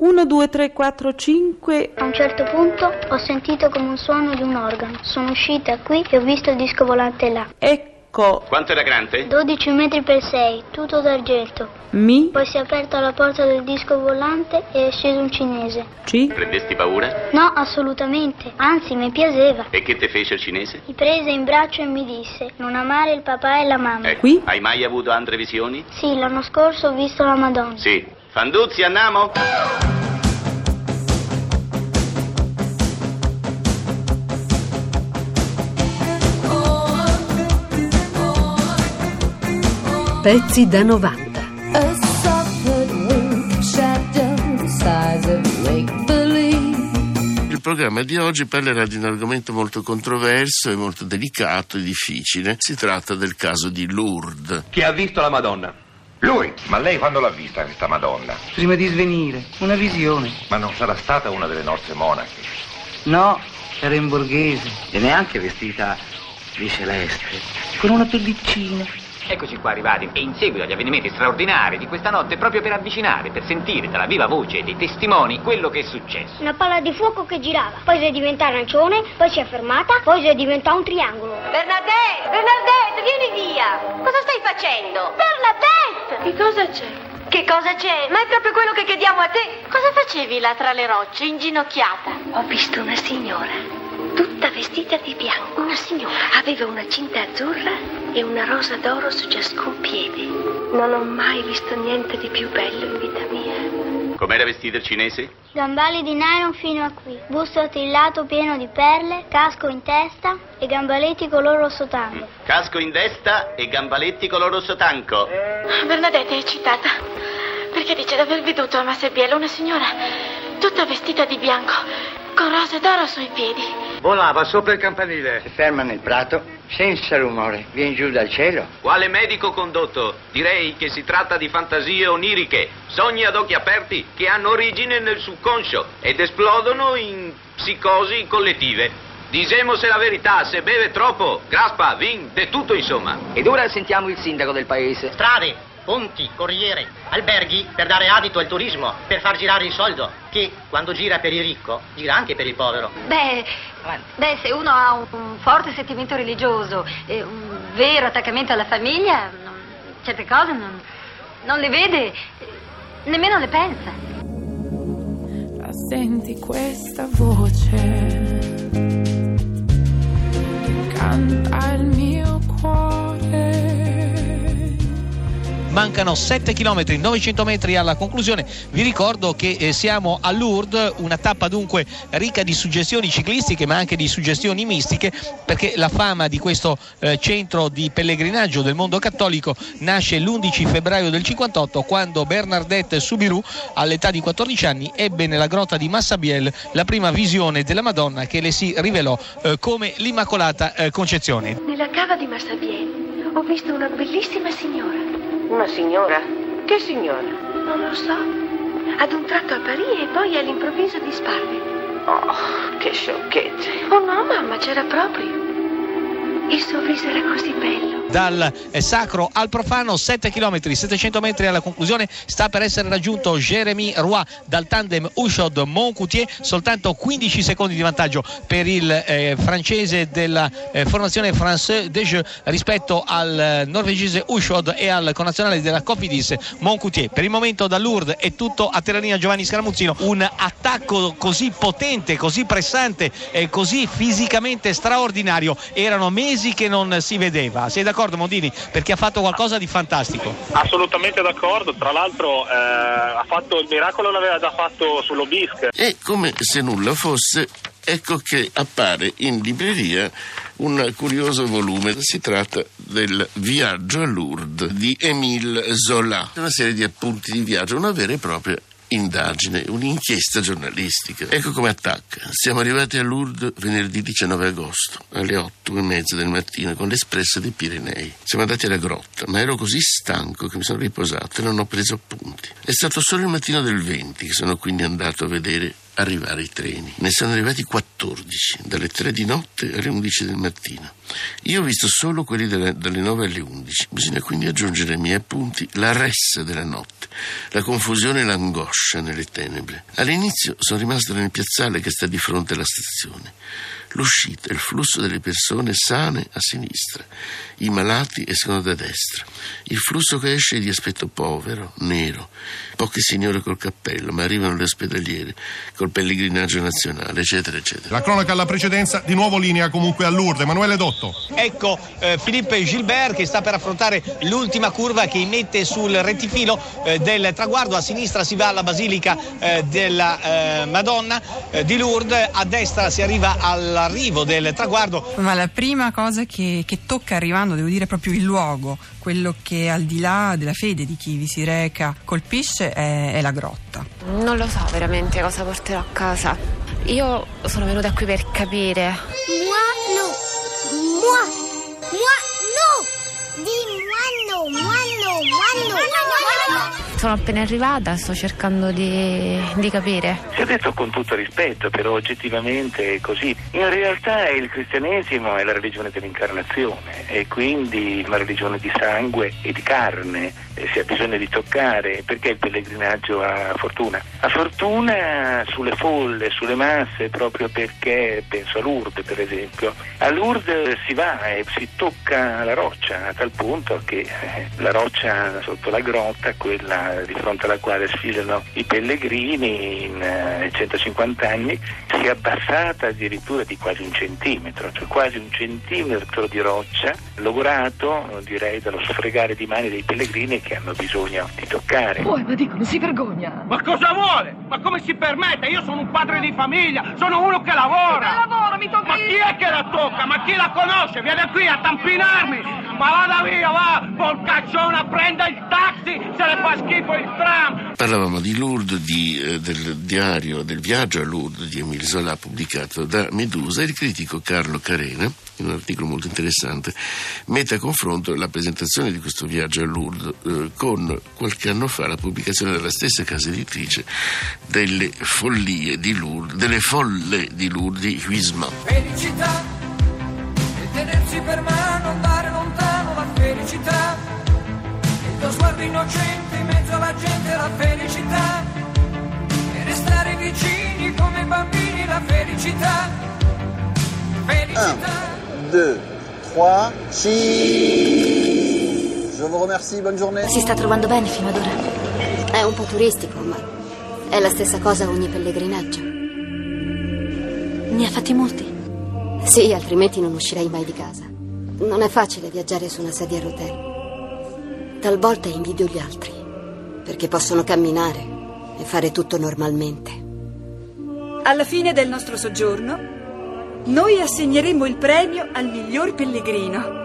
1, 2, 3, 4, 5. A un certo punto ho sentito come un suono di un organo. Sono uscita qui e ho visto il disco volante là. Ecco. Quanto era grande? 12 metri per 6, tutto d'argento. Mi. Poi si è aperta la porta del disco volante e è sceso un cinese. C. Prendesti paura? No, assolutamente. Anzi, mi piaceva. E che te fece il cinese? Mi prese in braccio e mi disse: Non amare il papà e la mamma. Ecco. Qui? Hai mai avuto altre visioni? Sì, l'anno scorso ho visto la Madonna. Sì. Fanduzzi, andiamo? Pezzi da 90. A soft wing shadow the size of make-believe. Il programma di oggi parlerà di un argomento molto controverso e molto delicato e difficile. Si tratta del caso di Lourdes. Chi ha visto la Madonna? Lui, ma lei quando l'ha vista questa Madonna? Prima di svenire, una visione. Ma non sarà stata una delle nostre monache? No, era in borghese, E neanche vestita di celeste. con una pellicina. Eccoci qua arrivati e in seguito agli avvenimenti straordinari di questa notte proprio per avvicinare, per sentire dalla viva voce dei testimoni quello che è successo. Una palla di fuoco che girava, poi si è diventata arancione, poi si è fermata, poi si è diventata un triangolo. Bernadette! Bernadette, vieni via! Cosa stai facendo? Bernadette! Che cosa c'è? Che cosa c'è? Ma è proprio quello che chiediamo a te. Cosa facevi là tra le rocce, inginocchiata? Ho visto una signora, tutta vestita di bianco. Signora. Aveva una cinta azzurra e una rosa d'oro su ciascun piede. Non ho mai visto niente di più bello in vita mia. Com'era vestito il cinese? Gambali di nylon fino a qui, busto attillato pieno di perle, casco in testa e gambaletti color rosso tango. Casco in testa e gambaletti color rosso tanco. Bernadette è eccitata perché dice di aver veduto a Massebiello una signora tutta vestita di bianco con rose d'oro sui piedi. Volava sopra il campanile. Si ferma nel prato, senza rumore, viene giù dal cielo. Quale medico condotto? Direi che si tratta di fantasie oniriche, sogni ad occhi aperti che hanno origine nel subconscio ed esplodono in psicosi collettive. Disemose la verità, se beve troppo, graspa, vin, de tutto insomma. Ed ora sentiamo il sindaco del paese. Strade, ponti, corriere, alberghi per dare adito al turismo, per far girare il soldo, che quando gira per il ricco, gira anche per il povero. Beh, beh, se uno ha un, forte sentimento religioso e un vero attaccamento alla famiglia, non- certe cose non, non le vede, nemmeno le pensa. La senti questa voce Mancano 7 km, 900 metri alla conclusione. Vi ricordo che eh, siamo a Lourdes, una tappa dunque ricca di suggestioni ciclistiche ma anche di suggestioni mistiche perché la fama di questo eh, centro di pellegrinaggio del mondo cattolico nasce l'11 febbraio del 58 quando Bernadette Soubirous all'età di 14 anni ebbe nella grotta di Massabielle la prima visione della Madonna che le si rivelò eh, come l'Immacolata eh, Concezione. Nella cava di Massabielle ho visto una bellissima signora. Una signora? Che signora? Non lo so. Ad un tratto apparì e poi all'improvviso disparve. Oh, che sciocchezze. Oh no, mamma, c'era proprio. Il suo viso era così bello. Dal eh, sacro al profano 7 km 700 metri alla conclusione. Sta per essere raggiunto Jérémy Roy dal tandem Ushod Moncoutier soltanto 15 secondi di vantaggio per il eh, francese della eh, formazione Français des Jeux rispetto al eh, norvegese Ushod e al connazionale della Cofidis Moncoutier per il momento da Lourdes è tutto. A Terranina Giovanni Scaramuzzino. Un attacco così potente così pressante e così fisicamente straordinario. Erano mesi che non si vedeva. Sei d'accordo Mondini? perché ha fatto qualcosa di fantastico Assolutamente d'accordo, tra l'altro eh, ha fatto il miracolo l'aveva già fatto sull'Obisque. E come se nulla fosse, ecco che appare in libreria un curioso volume. Si tratta del Viaggio a Lourdes di Émile Zola, una serie di appunti di viaggio, una vera e propria indagine, un'inchiesta giornalistica. Ecco come attacca. Siamo arrivati a Lourdes venerdì 19 agosto alle 8 e mezza del mattino con l'espresso dei Pirenei. Siamo andati alla grotta, ma ero così stanco che mi sono riposato e non ho preso appunti. È stato solo il mattino del 20 che sono quindi andato a vedere arrivare i treni. Ne sono arrivati 14, dalle 3 di notte alle 11 del mattino. Io ho visto solo quelli delle, dalle 9 alle 11. Bisogna quindi aggiungere ai miei appunti la ressa della notte, la confusione e l'angoscia nelle tenebre. All'inizio sono rimasto nel piazzale che sta di fronte alla stazione. L'uscita, il flusso delle persone sane a sinistra, i malati escono da destra. Il flusso che esce è di aspetto povero, nero, poche signore col cappello, ma arrivano le ospedaliere col pellegrinaggio nazionale, eccetera, eccetera. La cronaca alla precedenza, di nuovo linea comunque a Lourdes. Emanuele Dotto. Ecco eh, Philippe Gilbert che sta per affrontare l'ultima curva che immette sul rettifilo eh, del traguardo. A sinistra si va alla Basilica eh, della eh, Madonna eh, di Lourdes, a destra si arriva all'arrivo del traguardo. Ma la prima cosa che, che tocca arrivando, devo dire proprio il luogo, quello che al di là della fede di chi vi si reca colpisce è, è la grotta. Non lo so veramente cosa porterò a casa. Io sono venuta qui per capire. Moi no. Moi. Moi no. Dis moi no. Moi no. Moi no. Sono appena arrivata, sto cercando di, di capire. Si è detto con tutto rispetto, però oggettivamente è così. In realtà il cristianesimo è la religione dell'incarnazione e quindi una religione di sangue e di carne. E si ha bisogno di toccare perché il pellegrinaggio ha fortuna. Ha fortuna sulle folle, sulle masse, proprio perché penso a Lourdes per esempio. A Lourdes si va e si tocca la roccia a tal punto che eh, la roccia sotto la grotta, quella di fronte alla quale sfilano i pellegrini in eh, 150 anni, si è abbassata addirittura di quasi un centimetro, cioè quasi un centimetro di roccia, logorato direi dallo sfregare di mani dei pellegrini che hanno bisogno di toccare. Poi ma dicono si vergogna. Ma cosa vuole? Ma come si permette? Io sono un padre di famiglia, sono uno che lavora. Che lavora, mi tocca Ma chi è che la tocca? Ma chi la conosce? Viene qui a tampinarmi! Ma vada via, va! Porcacciona, prenda il taxi, se le fa schifo il tram! Parlavamo di Lourdes, di, eh, del diario del viaggio a Lourdes di Emile Zola pubblicato da Medusa. Il critico Carlo Carena, in un articolo molto interessante, mette a confronto la presentazione di questo viaggio a Lourdes eh, con qualche anno fa la pubblicazione della stessa casa editrice delle follie di Lourdes, delle folle di Lourdes di Huisman. Felicità, e tenersi per mano, felicità, il tuo sguardo innocente in mezzo alla gente, la felicità, e restare vicini come bambini, la felicità, felicità. 2, 3, 6. Je vous remercie, bonne journée. Si sta trovando bene fino ad ora. È un po' turistico, ma è la stessa cosa ogni pellegrinaggio. Ne ha fatti molti? Sì, altrimenti non uscirei mai di casa. Non è facile viaggiare su una sedia a rotelle. Talvolta invidio gli altri, perché possono camminare e fare tutto normalmente. Alla fine del nostro soggiorno, noi assegneremo il premio al miglior pellegrino.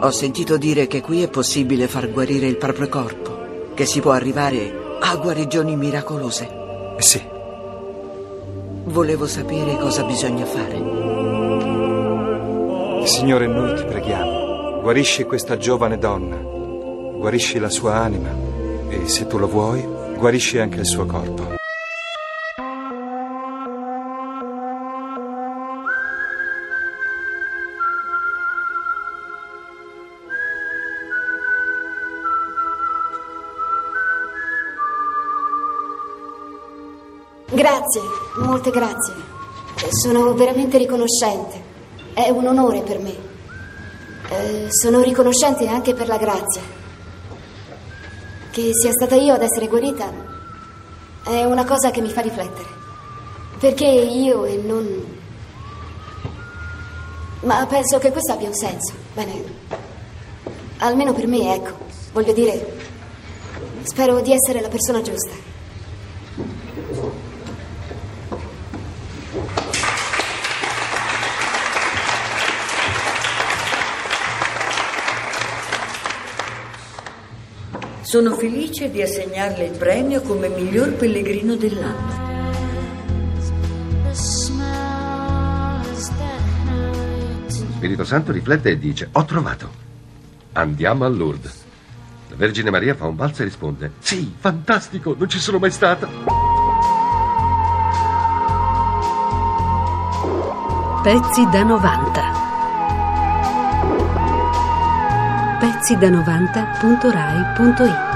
Ho sentito dire che qui è possibile far guarire il proprio corpo, che si può arrivare a guarigioni miracolose. Sì. Volevo sapere cosa bisogna fare. Signore, noi ti preghiamo, guarisci questa giovane donna, guarisci la sua anima e se tu lo vuoi, guarisci anche il suo corpo. Grazie, molte grazie. Sono veramente riconoscente. È un onore per me. Eh, sono riconoscente anche per la grazia. Che sia stata io ad essere guarita è una cosa che mi fa riflettere. Perché io e non... Ma penso che questo abbia un senso. Bene, almeno per me, ecco. Voglio dire, spero di essere la persona giusta. Sono felice di assegnarle il premio come miglior pellegrino dell'anno. Spirito Santo riflette e dice: Ho trovato. Andiamo a Lourdes. La Vergine Maria fa un balzo e risponde: Sì, fantastico, non ci sono mai stata. Pezzi da 90. Pezzi da 90.rai.it